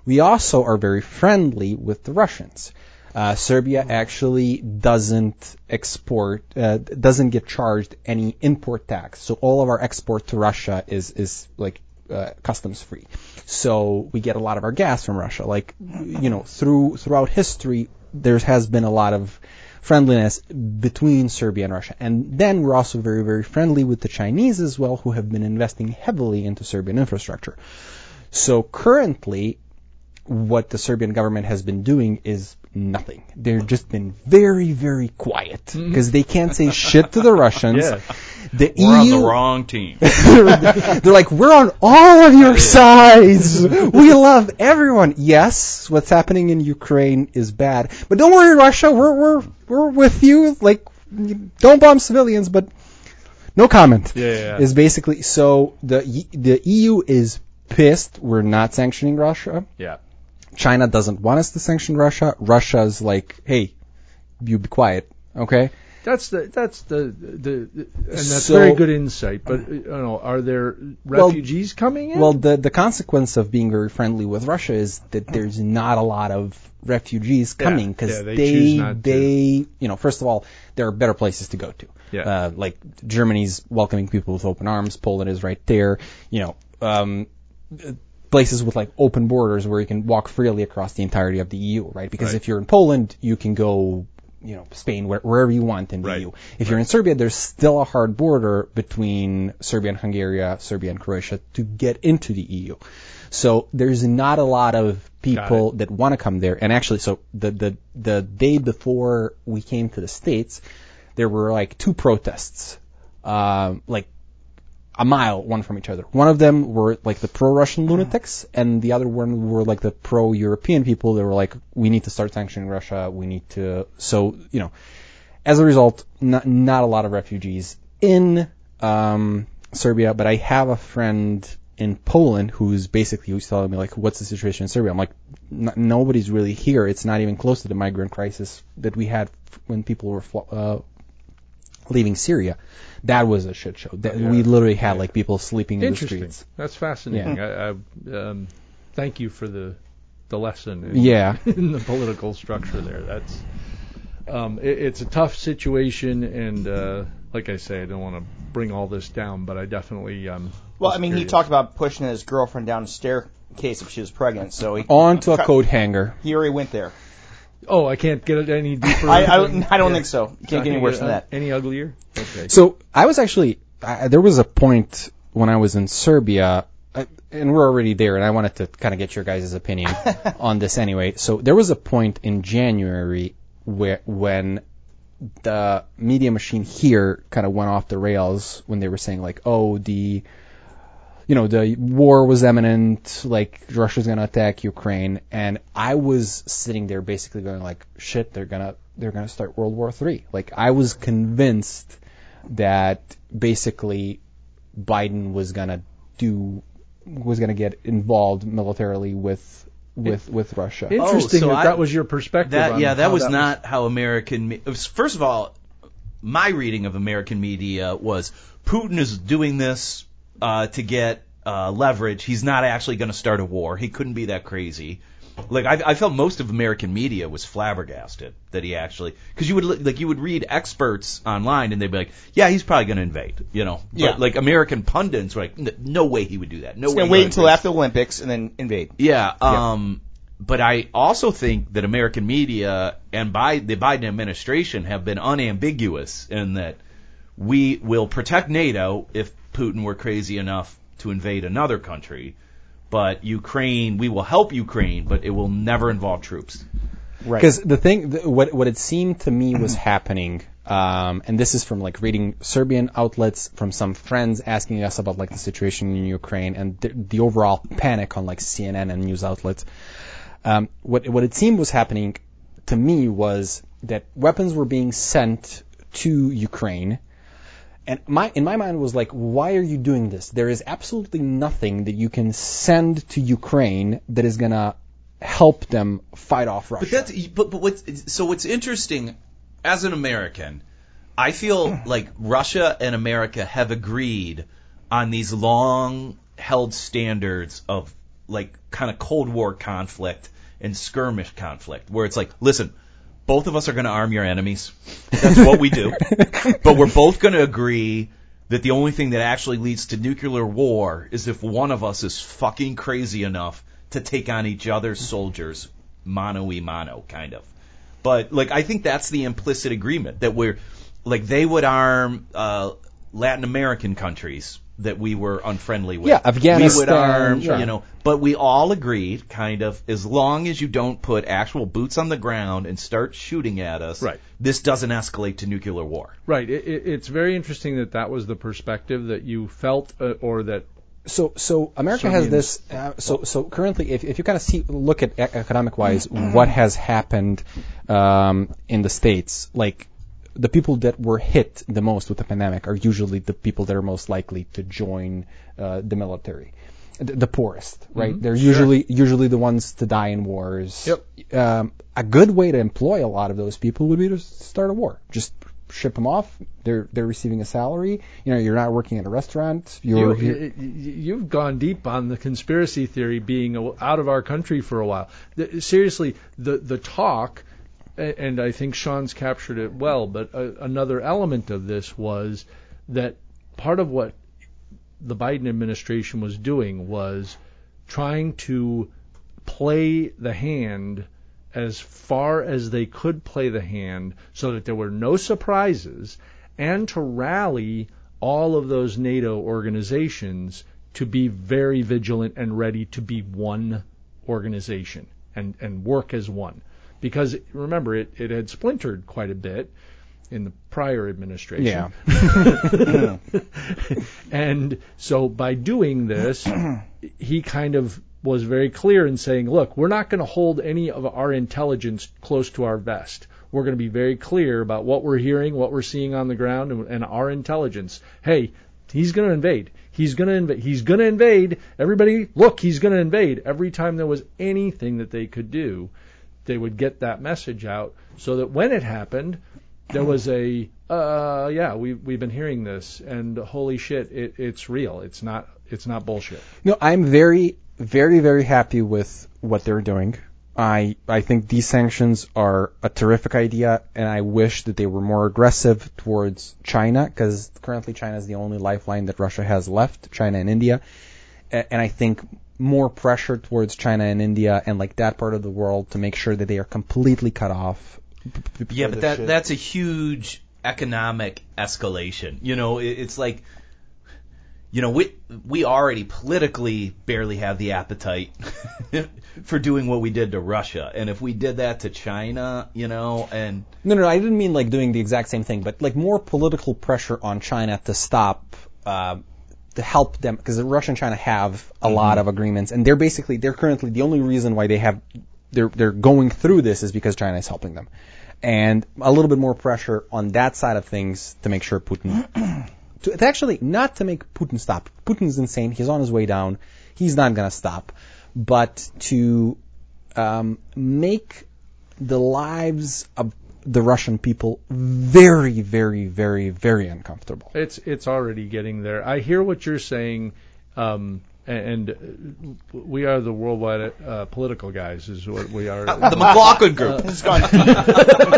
we also are very friendly with the Russians. Uh, Serbia actually doesn't export, uh, doesn't get charged any import tax. So all of our export to Russia is is like uh, customs free. So we get a lot of our gas from Russia. Like, you know, through throughout history, there has been a lot of friendliness between Serbia and Russia. And then we're also very, very friendly with the Chinese as well, who have been investing heavily into Serbian infrastructure. So currently, what the Serbian government has been doing is nothing. They've just been very, very quiet mm-hmm. because they can't say shit to the Russians. Yeah. The We're on EU, the wrong team. they're like, we're on all of your sides. We love everyone. Yes, what's happening in Ukraine is bad, but don't worry, Russia. We're we're we're with you. Like, don't bomb civilians, but no comment. Yeah, yeah. Is basically so the the EU is pissed. We're not sanctioning Russia. Yeah. China doesn't want us to sanction Russia. Russia's like, hey, you be quiet, okay? That's the that's the the, and that's So- very good insight. But you know, are there Well- refugees coming in? Well, the the consequence of being very friendly with Russia is that there's not a lot of refugees coming because yeah, they they choose not to. you know first of all there are better places to go to. Yeah. Uh, like Germany's welcoming people with open arms. Poland is right there. You know. Um, places with like open borders where you can walk freely across the entirety of the EU, right? Because Right. if you're in Poland, you can go, you know, Spain, where, wherever you want in the Right. EU. If you're in Serbia, there's still a hard border between Serbia and Hungary, Serbia and Croatia to get into the EU. So there's not a lot of people that want to come there. And actually, so the, the, the day before we came to the States, there were like two protests, um, like a mile one from each other. One of them were like the pro-Russian lunatics, and the other one were like the pro-European people. They were like, we need to start sanctioning Russia. We need to. So you know, as a result, not not a lot of refugees in um, Serbia. But I have a friend in Poland who's basically who's telling me like, what's the situation in Serbia? I'm like, n- nobody's really here. It's not even close to the migrant crisis that we had f- when people were fl- uh, leaving Syria. That was a shit show. That, We literally had like people sleeping in the Interesting. streets. That's fascinating. I, I um, thank you for the the lesson. In, Yeah. in the political structure there. That's um, it, it's a tough situation, and uh, like I say, I don't want to bring all this down, but I definitely. Um, Well, I mean, he talked about pushing his girlfriend down the staircase if she was pregnant, so he Onto a coat hanger. he already went there. Oh, I can't get it any deeper. I, I, than- I don't yeah. think so. You can't get any gonna worse than uh, that. Any uglier? Okay. So I was actually I, there was a point when I was in Serbia, uh, and we're already there, and I wanted to kind of get your guys' opinion on this anyway. So there was a point in January where when the media machine here kind of went off the rails when they were saying like, oh, the you know, the war was imminent, like Russia's gonna attack Ukraine, and I was sitting there basically going like, shit, they're gonna they're gonna start World War Three. Like I was convinced that basically Biden was gonna do was gonna get involved militarily with with with Russia. Oh, Interesting so that I- that was your perspective. That on yeah, that how was not how American. was- First of all, my reading of American media was Putin is doing this uh, to get uh, leverage. He's not actually going to start a war. He couldn't be that crazy. Like I, I felt most of American media was flabbergasted that he actually because you would like you would read experts online and they'd be like, yeah, he's probably going to invade, you know. Yeah. Like American pundits were like, "N- no way he would do that. No way. wait until invade." after the Olympics and then invade. Yeah. Um, But I also think that American media and by the Biden administration have been unambiguous in that we will protect NATO if Putin were crazy enough to invade another country, but Ukraine, we will help Ukraine, but it will never involve troops. Right. Because the thing, what what it seemed to me was happening, um, and this is from like reading Serbian outlets, from some friends asking us about like the situation in Ukraine and the, the overall panic on like CNN and news outlets. Um, what what it seemed was happening to me was that weapons were being sent to Ukraine. And my in my mind was like, why are you doing this? There is absolutely nothing that you can send to Ukraine that is gonna help them fight off Russia. But that's but but what's so what's interesting as an American, I feel like Russia and America have agreed on these long held standards of like kind of Cold War conflict and skirmish conflict where it's like, listen, both of us are going to arm your enemies. That's what we do. but we're both going to agree that the only thing that actually leads to nuclear war is if one of us is fucking crazy enough to take on each other's soldiers mano y mano kind of. But like I think that's the implicit agreement that we're like they would arm uh Latin American countries that we were unfriendly with. Yeah, We would Afghanistan, arm, yeah. you know, but we all agreed kind of as long as you don't put actual boots on the ground and start shooting at us, Right. this doesn't escalate to nuclear war. Right. It, it, it's very interesting that that was the perspective that you felt, uh, or that So, so America has this. Uh, so, so currently, if, if you kind of see, look at e- economic-wise, what has happened um, in the states, like the people that were hit the most with the pandemic are usually the people that are most likely to join uh, the military. The, the poorest, right? They're usually usually the ones to die in wars. Yep. Um, a good way to employ a lot of those people would be to start a war. Just ship them off. They're they're receiving a salary. You know, you're not working at a restaurant. You, You're you, you've gone deep on the conspiracy theory being out of our country for a while. The, seriously, the the talk, and I think Sean's captured it well. But uh another element of this was that part of what the Biden administration was doing was trying to play the hand as far as they could play the hand so that there were no surprises and to rally all of those NATO organizations to be very vigilant and ready to be one organization and, and work as one. Because remember, it, it had splintered quite a bit in the prior administration. Yeah. and so by doing this, he kind of was very clear in saying, look, we're not going to hold any of our intelligence close to our vest. We're going to be very clear about what we're hearing, what we're seeing on the ground, and, and our intelligence. Hey, he's going to invade. He's going to invade. He's going to invade. Everybody, look, he's going to invade. Every time there was anything that they could do, they would get that message out so that when it happened, there was a uh yeah we we've been hearing this and holy shit it, it's real it's not it's not bullshit No, I'm very, very, very happy with what they're doing. I I think these sanctions are a terrific idea, and I wish that they were more aggressive towards China, because currently China is the only lifeline that Russia has left, China and India. And I think more pressure towards China and India and like that part of the world to make sure that they are completely cut off. Yeah, but that shit. that's a huge economic escalation. You know, it, it's like, you know, we we already politically barely have the appetite for doing what we did to Russia, and if we did that to China, you know, and No, no, I didn't mean like doing the exact same thing, but like more political pressure on China to stop, uh, to help them, because Russia and China have a lot of agreements, and they're basically they're currently the only reason why they have they're they're going through this is because China is helping them, and a little bit more pressure on that side of things to make sure Putin. To, it's actually not to make Putin stop. Putin's insane. He's on his way down. He's not gonna stop, but to um, make the lives of the Russian people very, very, very, very uncomfortable. it's it's already getting there i hear what you're saying um and uh, we are the worldwide uh, political guys is what we are the McLaughlin group. It's gone.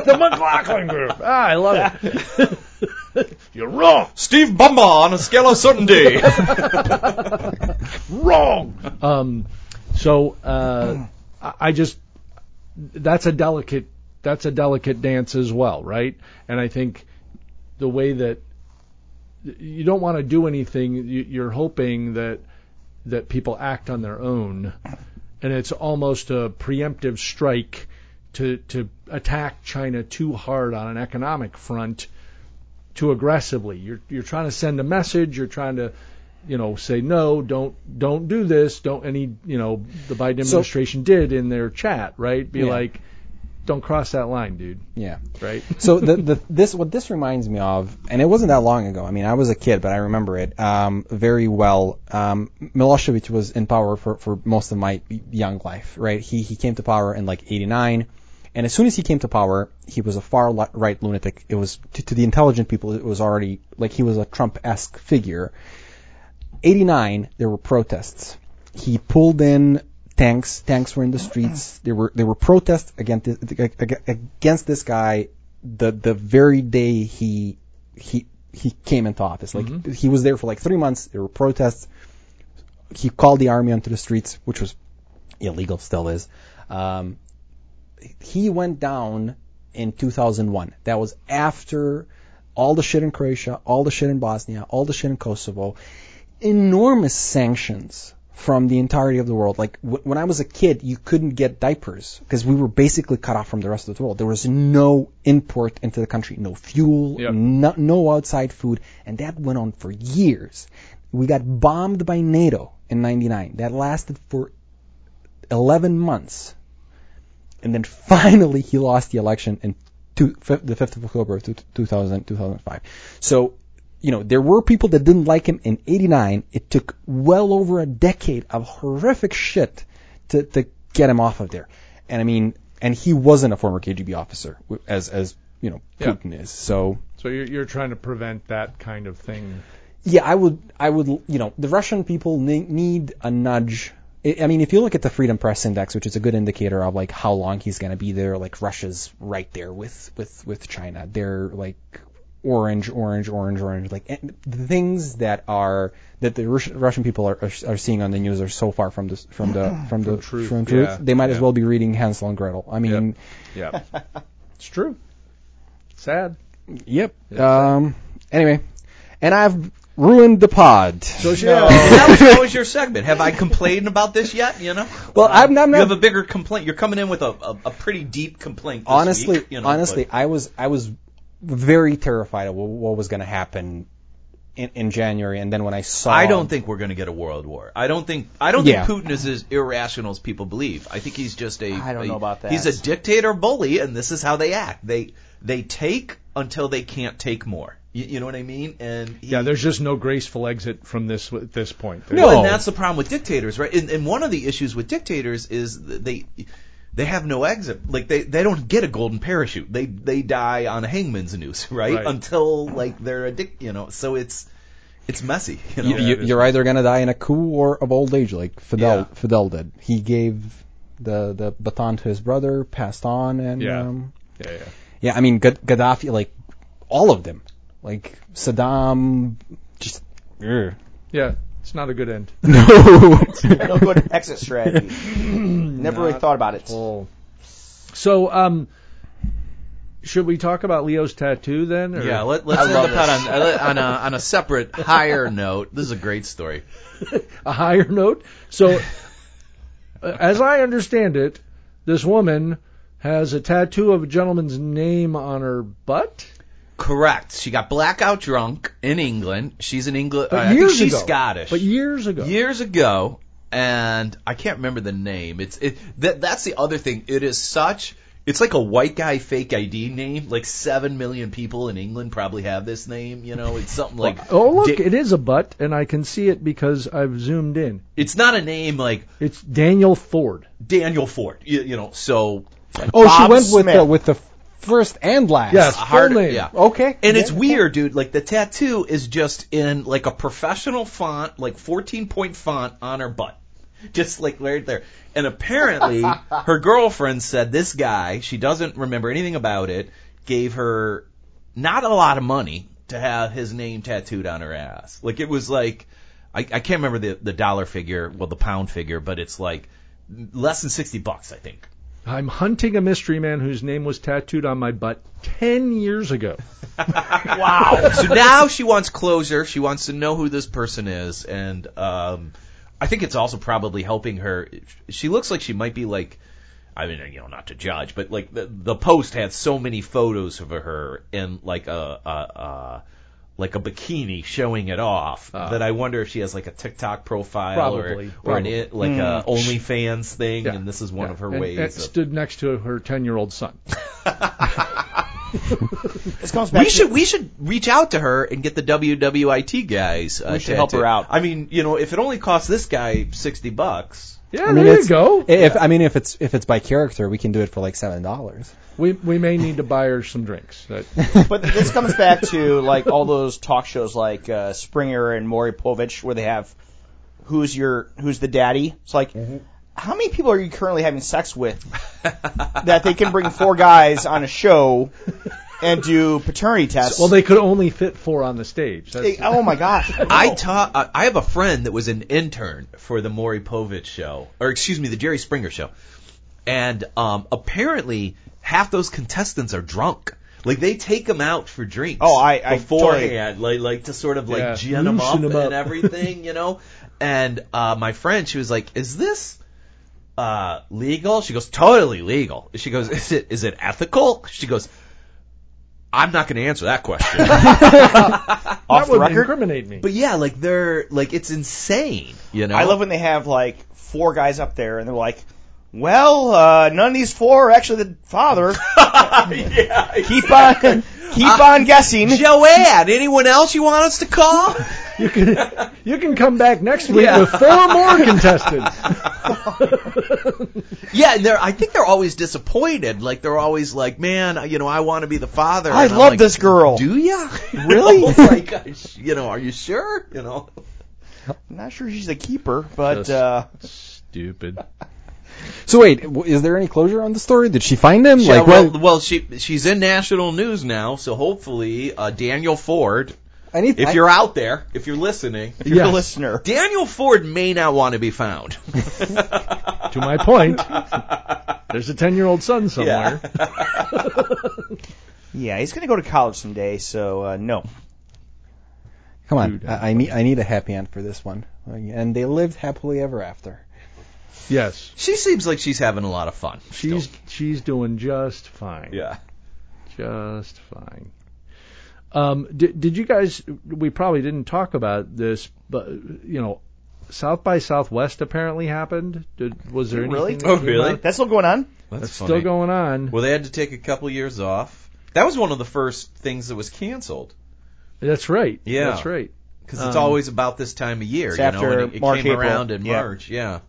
the McLaughlin group ah i love it you're wrong Steve Bumba on a scale of certainty. wrong. Um, so uh, I I just that's a delicate that's a delicate dance as well, right? And I think the way that you don't want to do anything, you- you're hoping that that people act on their own, and it's almost a preemptive strike to to attack China too hard on an economic front too aggressively. You're you're trying to send a message. You're trying to, you know, say no, don't don't do this. Don't any you know the Biden So- administration did in their chat, right? Be Yeah. like, don't cross that line, dude. Yeah. Right? So the, the this what this reminds me of, and it wasn't that long ago. I mean, I was a kid, but I remember it um, very well. Um, Milosevic was in power for, for most of my young life, right? He he came to power in like '89, and as soon as he came to power, he was a far right lunatic. It was to, to the intelligent people, it was already like he was a Trump-esque figure. '89, there were protests. He pulled in tanks. Tanks were in the streets. There were there were protests against this, against this guy. The the very day he he he came into office, like he was there for like three months. There were protests. He called the army onto the streets, which was illegal, still is. Um, he went down in 2001. That was after all the shit in Croatia, all the shit in Bosnia, all the shit in Kosovo, enormous sanctions from the entirety of the world. Like w- when I was a kid, you couldn't get diapers because we were basically cut off from the rest of the world. There was no import into the country, no fuel, Yep. no, no outside food, and that went on for years. We got bombed by NATO in '99. That lasted for 11 months, and then finally he lost the election in two, the 5th of October of 2000, 2005. So, you know, there were people that didn't like him in 89. It took well over a decade of horrific shit to, to get him off of there. And I mean, and he wasn't a former KGB officer, as, as, you know, Yeah. Putin is. So, So you're you're trying to prevent that kind of thing. Yeah, I would, I would, you know, the Russian people ne- need a nudge. I I mean, if you look at the Freedom Press Index, which is a good indicator of like how long he's going to be there, like Russia's right there with with with China. They're like orange, orange, orange, orange. Like the things that are that the Russian people are, are are seeing on the news are so far from the from the from the truth, from truth. yeah, They might as well be reading Hansel and Gretel. I mean, Yeah, it's true. Sad. yep. Um. Anyway, and I've ruined the pod. So No. That was, that was your segment. Have I complained about this yet? You know. Well, I'm, I'm You not. have a bigger complaint. You're coming in with a, a, a pretty deep complaint. This honestly, week, you know, honestly, but- I was I was very terrified of what, what was going to happen in, in January, and then when I saw, I don't think we're going to get a world war. I don't think I don't Yeah. think Putin is as irrational as people believe. I think he's just a I don't a- know about that. He's a dictator bully, and this is how they act. They they take until they can't take more. You, you know what I mean? And he, Yeah, there's just no graceful exit from this at this point. Well, No. and that's the problem with dictators, right? And, and one of the issues with dictators is that they they have no exit. Like they they don't get a golden parachute. They they die on a hangman's noose, right? Right. Until like they're addicted, you know. So it's it's messy. You know? you, you, it is. you're either going to die in a coup or of old age, like Fidel Yeah. Fidel did. He gave the the baton to his brother, passed on, and Yeah. um, Yeah, yeah. yeah, I mean Gad- Gaddafi, like all of them, like Saddam, just ugh. Yeah, it's not a good end. no. no good exit strategy. Never really thought about it. Oh. So, um, should we talk about Leo's tattoo then? Or? Yeah, let, let's end love the pod on, on a on a separate higher note. This is a great story. a higher note. So, uh, as I understand it, this woman has a tattoo of a gentleman's name on her butt. Correct. She got blackout drunk in England. She's in England. But uh, I think years she's ago. Scottish. But years ago. years ago, and I can't remember the name. It's it that that's the other thing. It is such. It's like a white guy fake ID name. Like seven million people in England probably have this name. You know, it's something like. Oh, look, it is a butt, and I can see it because I've zoomed in. it's not a name like It's Daniel Ford. Daniel Ford. You, you know, so oh, she Bob went with the with the first and last. Yes, a hard- full name. yeah. Okay. And it's Yeah. weird, dude. Like the tattoo is just in like a professional font, like 14 point font on her butt. Just like right there. And apparently her girlfriend said this guy, she doesn't remember anything about it, gave her not a lot of money to have his name tattooed on her ass. Like it was like I, I can't remember the the dollar figure, well the pound figure, but it's like less than 60 bucks, I think. I'm hunting a mystery man whose name was tattooed on my butt 10 years ago. Wow. so now she wants closure. She wants to know who this person is, and um, I think it's also probably helping her. She looks like she might be like. I mean, you know, not to judge, but like the the post had so many photos of her in like a, a, a like a bikini showing it off Ah. that I wonder if she has like a TikTok profile Probably, or or an probably. it, like a OnlyFans thing, Yeah. and this is one Yeah. of her and, ways. and of, stood next to her 10 year old son. This comes back We to should we should reach out to her and get the WWIT guys. Uh, We should help her out. I mean, you know, if it only costs this guy sixty bucks, Yeah, I mean, there you it's- go. If I mean, if it's if it's by character, we can do it for like seven dollars. We, we may need to buy her some drinks. That, But this comes back to like all those talk shows like uh, Springer and Maury Povich where they have who's your who's the daddy. It's like how many people are you currently having sex with that they can bring four guys on a show and do paternity tests? well, they could only fit four on the stage. That's, They- oh my gosh! I taught. Uh, I have a friend that was an intern for the Maury Povich show, or excuse me, the Jerry Springer show, and um, apparently half those contestants are drunk. Like they take them out for drinks. Oh, I- I beforehand, like like to sort of like Yeah, gin them up, loosen 'em up. and everything, you know. And uh, my friend, she was like, "Is this?" Uh, legal? She goes, totally legal. She goes, is it, is it ethical? She goes, I'm not going to answer that question. that the would record. incriminate me. But yeah, like they're like it's insane, you know. I love when they have like four guys up there and they're like, "Well, uh, none of these four are actually the father." yeah. keep on, keep on guessing. Joanne, anyone else you want us to call? you can You can come back next week Yeah. with four more contestants. Yeah, and they're I think they're always disappointed. Like they're always like, man, you know, I want to be the father. I And love like, this girl. Do ya? Really? like, uh, you know, are you sure? You know. I'm not sure she's a keeper, but Just- uh, Stupid. So wait, is there any closure on the story? Did she find him? Yeah, like, well, what- well, she she's in national news now, so hopefully uh, Daniel Ford, I need. if you're out there, if you're listening, if you're Yes. a listener. Daniel Ford may not want to be found. To my point, there's a 10 year old son somewhere. Yeah, he's going to go to college someday, so uh, no. come on, Dude, I, I need. I need a happy end for this one. And they lived happily ever after. Yes. She seems like she's having a lot of fun. She's still. she's doing just fine. yeah. Just fine. Um, did, did you guys? We probably didn't talk about this, but you know, South by Southwest apparently happened. Did, was there Really? anything? Oh, really? That's still going on? That's, That's still going on. Well, they had to take a couple years off. That was one of the first things that was canceled That's right. Yeah. That's right. because it's Um, always about this time of year. It's you know, after and it, it March, came April. around in Yeah. March. Yeah,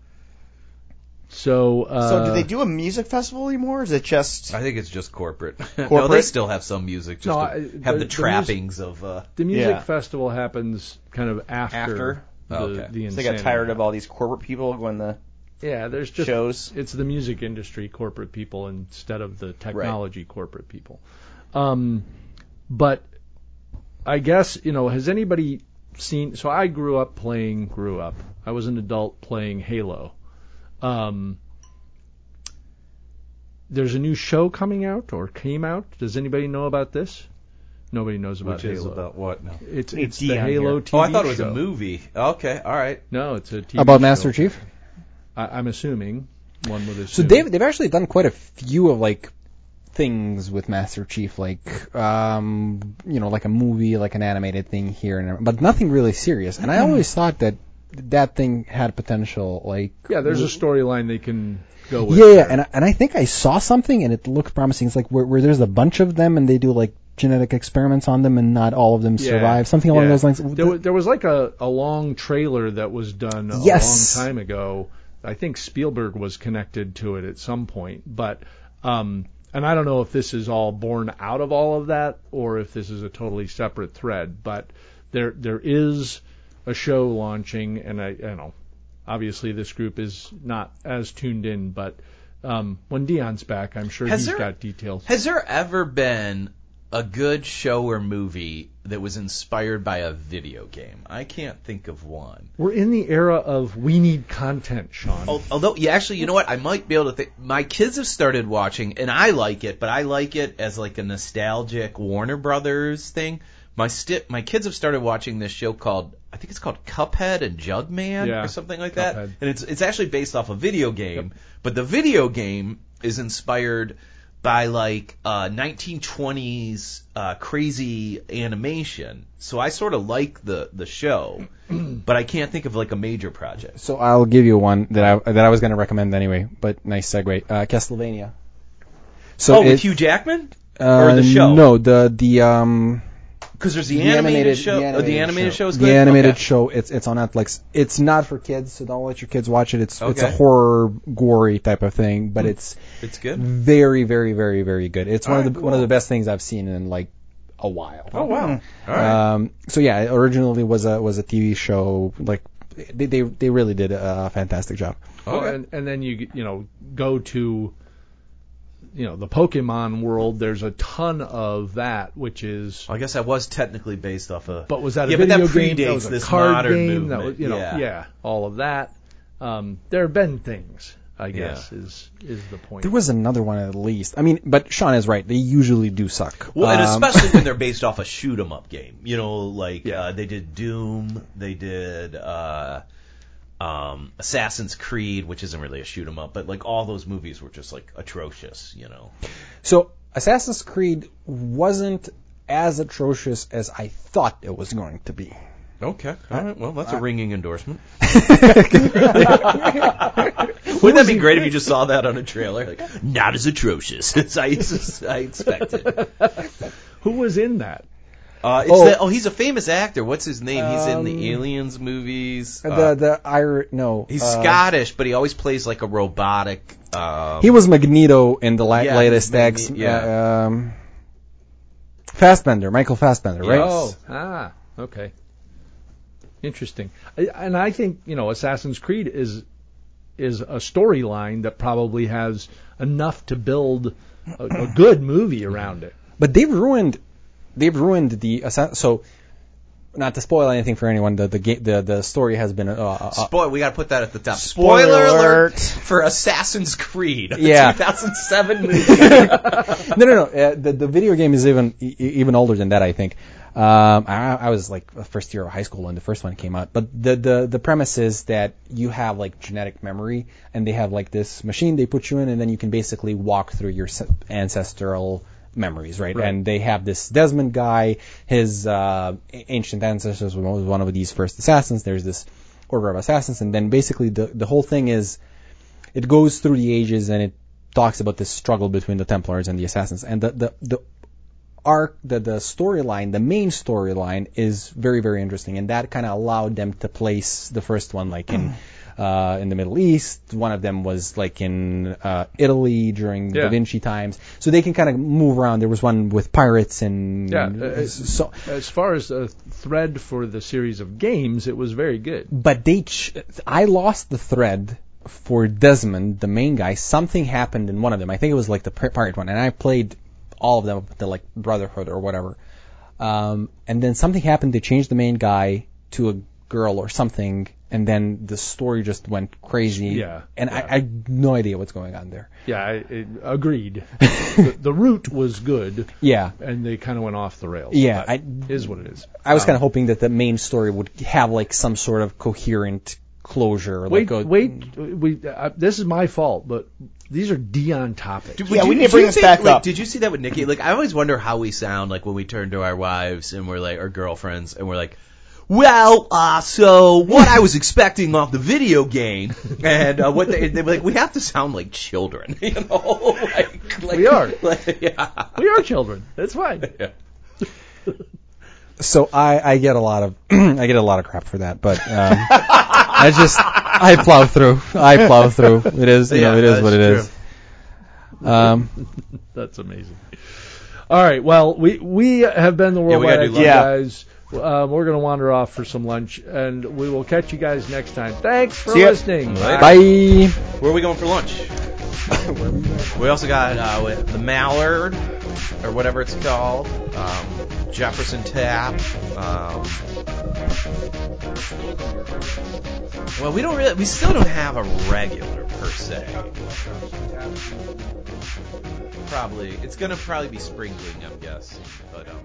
So. Uh, so do they do a music festival anymore? Or is it just I think it's just corporate. no, they still have some music. Just No, to I- have the- the, the trappings of. Uh, The music Yeah. festival happens kind of after, After? the, Oh, okay. the they got tired of all these corporate people going the. Yeah, there's just shows? it's the music industry corporate people instead of the technology corporate people. Um, but I guess you know, has anybody seen? So I grew up playing. Grew up. I was an adult playing Halo. Um, there's a new show coming out or came out. Does anybody know about this? Nobody knows about which Halo. is about what now? it's it's the Dion Halo here. TV Oh, I thought it was show. a movie. Okay, all right. No, it's a TV About show. Master Chief. I, I'm assuming one would assume. So they've they've actually done quite a few of like things with Master Chief, like um, you know, like a movie, like an animated thing here and there, but nothing really serious. And I always thought that that thing had potential, like yeah, there's a storyline they can go with. yeah, yeah, and I, and I think I saw something and it looked promising. It's like where, where there's a bunch of them and they do like genetic experiments on them and not all of them Yeah. survive, something along Yeah. those lines. There was, there was like a, a long trailer that was done a Yes. long time ago. I think Spielberg was connected to it at some point, but um, and I don't know if this is all born out of all of that or if this is a totally separate thread. But there there is a show launching, and I, don't know. Obviously, this group is not as tuned in, but um, when Dion's back, I'm sure Has he's there- got details. Has there ever been a good show or movie that was inspired by a video game? I can't think of one. We're in the era of we need content, Sean. Although, yeah, actually, you know what? I might be able to think. My kids have started watching, and I like it, but I like it as like a nostalgic Warner Brothers thing. My sti- my kids have started watching this show called I think it's called Cuphead and Jugman Yeah, or something like that, Cuphead. and it's it's actually based off a video game, but the video game is inspired by like uh, 1920s uh, crazy animation. So I sort of like the the show, but I can't think of like a major project. So I'll give you one that I that I was going to recommend anyway, but nice segue. Uh, Castlevania. So oh, it, with Hugh Jackman? uh, or the show? No, the the um Because there's the, The animated, animated- show. the oh, the animated show is good. the animated Okay. show. It's it's on Netflix. It's not for kids, so don't let your kids watch it. It's it's a horror, gory type of thing, but it's It's good. very, very, very, very good. It's one of Alright, the one of the best things I've seen in like a while. Oh wow! All right. Um, so yeah, it originally was a was a TV show. Like they they, they really did a fantastic job. Oh, Okay. and, and then you you know go to you know the Pokemon world. There's a ton of that, which is. I guess that was technically based off a. But was that a Yeah, but video that game? That predates was a this card modern game. That was you know Yeah. yeah, all of that. Um, there have been things, I guess, is is the point. There was another one at least. I mean, but Sean is right. They usually do suck. well, and Um, especially when they're based off a shoot 'em up game. You know, like Yeah. uh, they did Doom, they did uh, um, Assassin's Creed, which isn't really a shoot 'em up, but like all those movies were just like atrocious. You know. So Assassin's Creed wasn't as atrocious as I thought it was going to be. Okay. All right. Well, that's a ringing endorsement. Wouldn't Wouldn't that be great if you just saw that on a trailer? Like, not as atrocious as I, as I expected. Who was in that? Uh, it's Oh. the, oh, he's a famous actor. What's his name? He's in Um, the Aliens movies. the Uh, the Ir no. he's uh, Scottish, but he always plays like a robotic. Um, He was Magneto in the la- Yeah, latest Magne- X. yeah. uh, um, Fassbender, Michael Fassbender, right? Yes. Oh, ah, okay. Interesting. And I think you know, Assassin's Creed is is a storyline that probably has enough to build a, a good movie around it. But they've ruined, they've ruined the so. Not to spoil anything for anyone, the the the, the story has been uh, uh, Spoil. We got to put that at the top. Spoiler Spoiler, alert for Assassin's Creed, Yeah. 2007 movie. no, no, no. Uh, the the video game is even even older than that, I think. Um, I, I was like first year of high school when the first one came out. But the, the the premise is that you have like genetic memory, and they have like this machine they put you in, and then you can basically walk through your ancestral memories, right? Right. And they have this Desmond guy. His uh, ancient ancestors was one of these first assassins. There's this order of assassins, and then basically the the whole thing is it goes through the ages and it talks about this struggle between the Templars and the Assassins. And the the, the arc, the the storyline, the main storyline is very very interesting, and that kind of allowed them to place the first one like in. Uh, in the Middle East, one of them was like in uh, Italy during Yeah. Da Vinci times, so they can kind of move around. There was one with pirates and Yeah, uh, so As far as a thread for the series of games, it was very good. but they ch- I lost the thread for Desmond, the main guy. Something happened in one of them. I think it was like the pirate one, and I played all of them up to like Brotherhood or whatever. Um, and then something happened. They changed the main guy to a girl or something, and then the story just went crazy. Yeah, and I, yeah. I had no idea what's going on there. Yeah, I, I agreed. the, the route was good, Yeah. and they kind of went off the rails. Yeah, but I- it is what it is. I was Um, kind of hoping that the main story would have like some sort of coherent closure. Wait, like a, wait. We. Uh, this is my fault, but these are Dion topics. Yeah, we need to did bring you this think, back like, up. Did you see that with Nikki? Like, I always wonder how we sound like when we turn to our wives and we're like, our girlfriends, and we're like, well, uh, so what I was expecting off the video game, and uh, what they, they like, we have to sound like children, you know? like, like, We are. Like, yeah. we are children. That's fine. Yeah. so I, I get a lot of I get a lot of crap for that, but um, I just I plow through. I plow through. It is you know Yeah, it is that's what it is. Um, That's amazing. All right. Well, we we have been the worldwide gotta do IT lunch. Yeah. guys. Um, we're going to wander off for some lunch, and we will catch you guys next time. Thanks for See ya. listening. Later. bye. Where are we going for lunch? we also got uh, with the Mallard, or whatever it's called, um, Jefferson Tap. Um, well, we don't really, we still don't have a regular per se. Probably, it's gonna probably be sprinkling, I'm guessing, but um,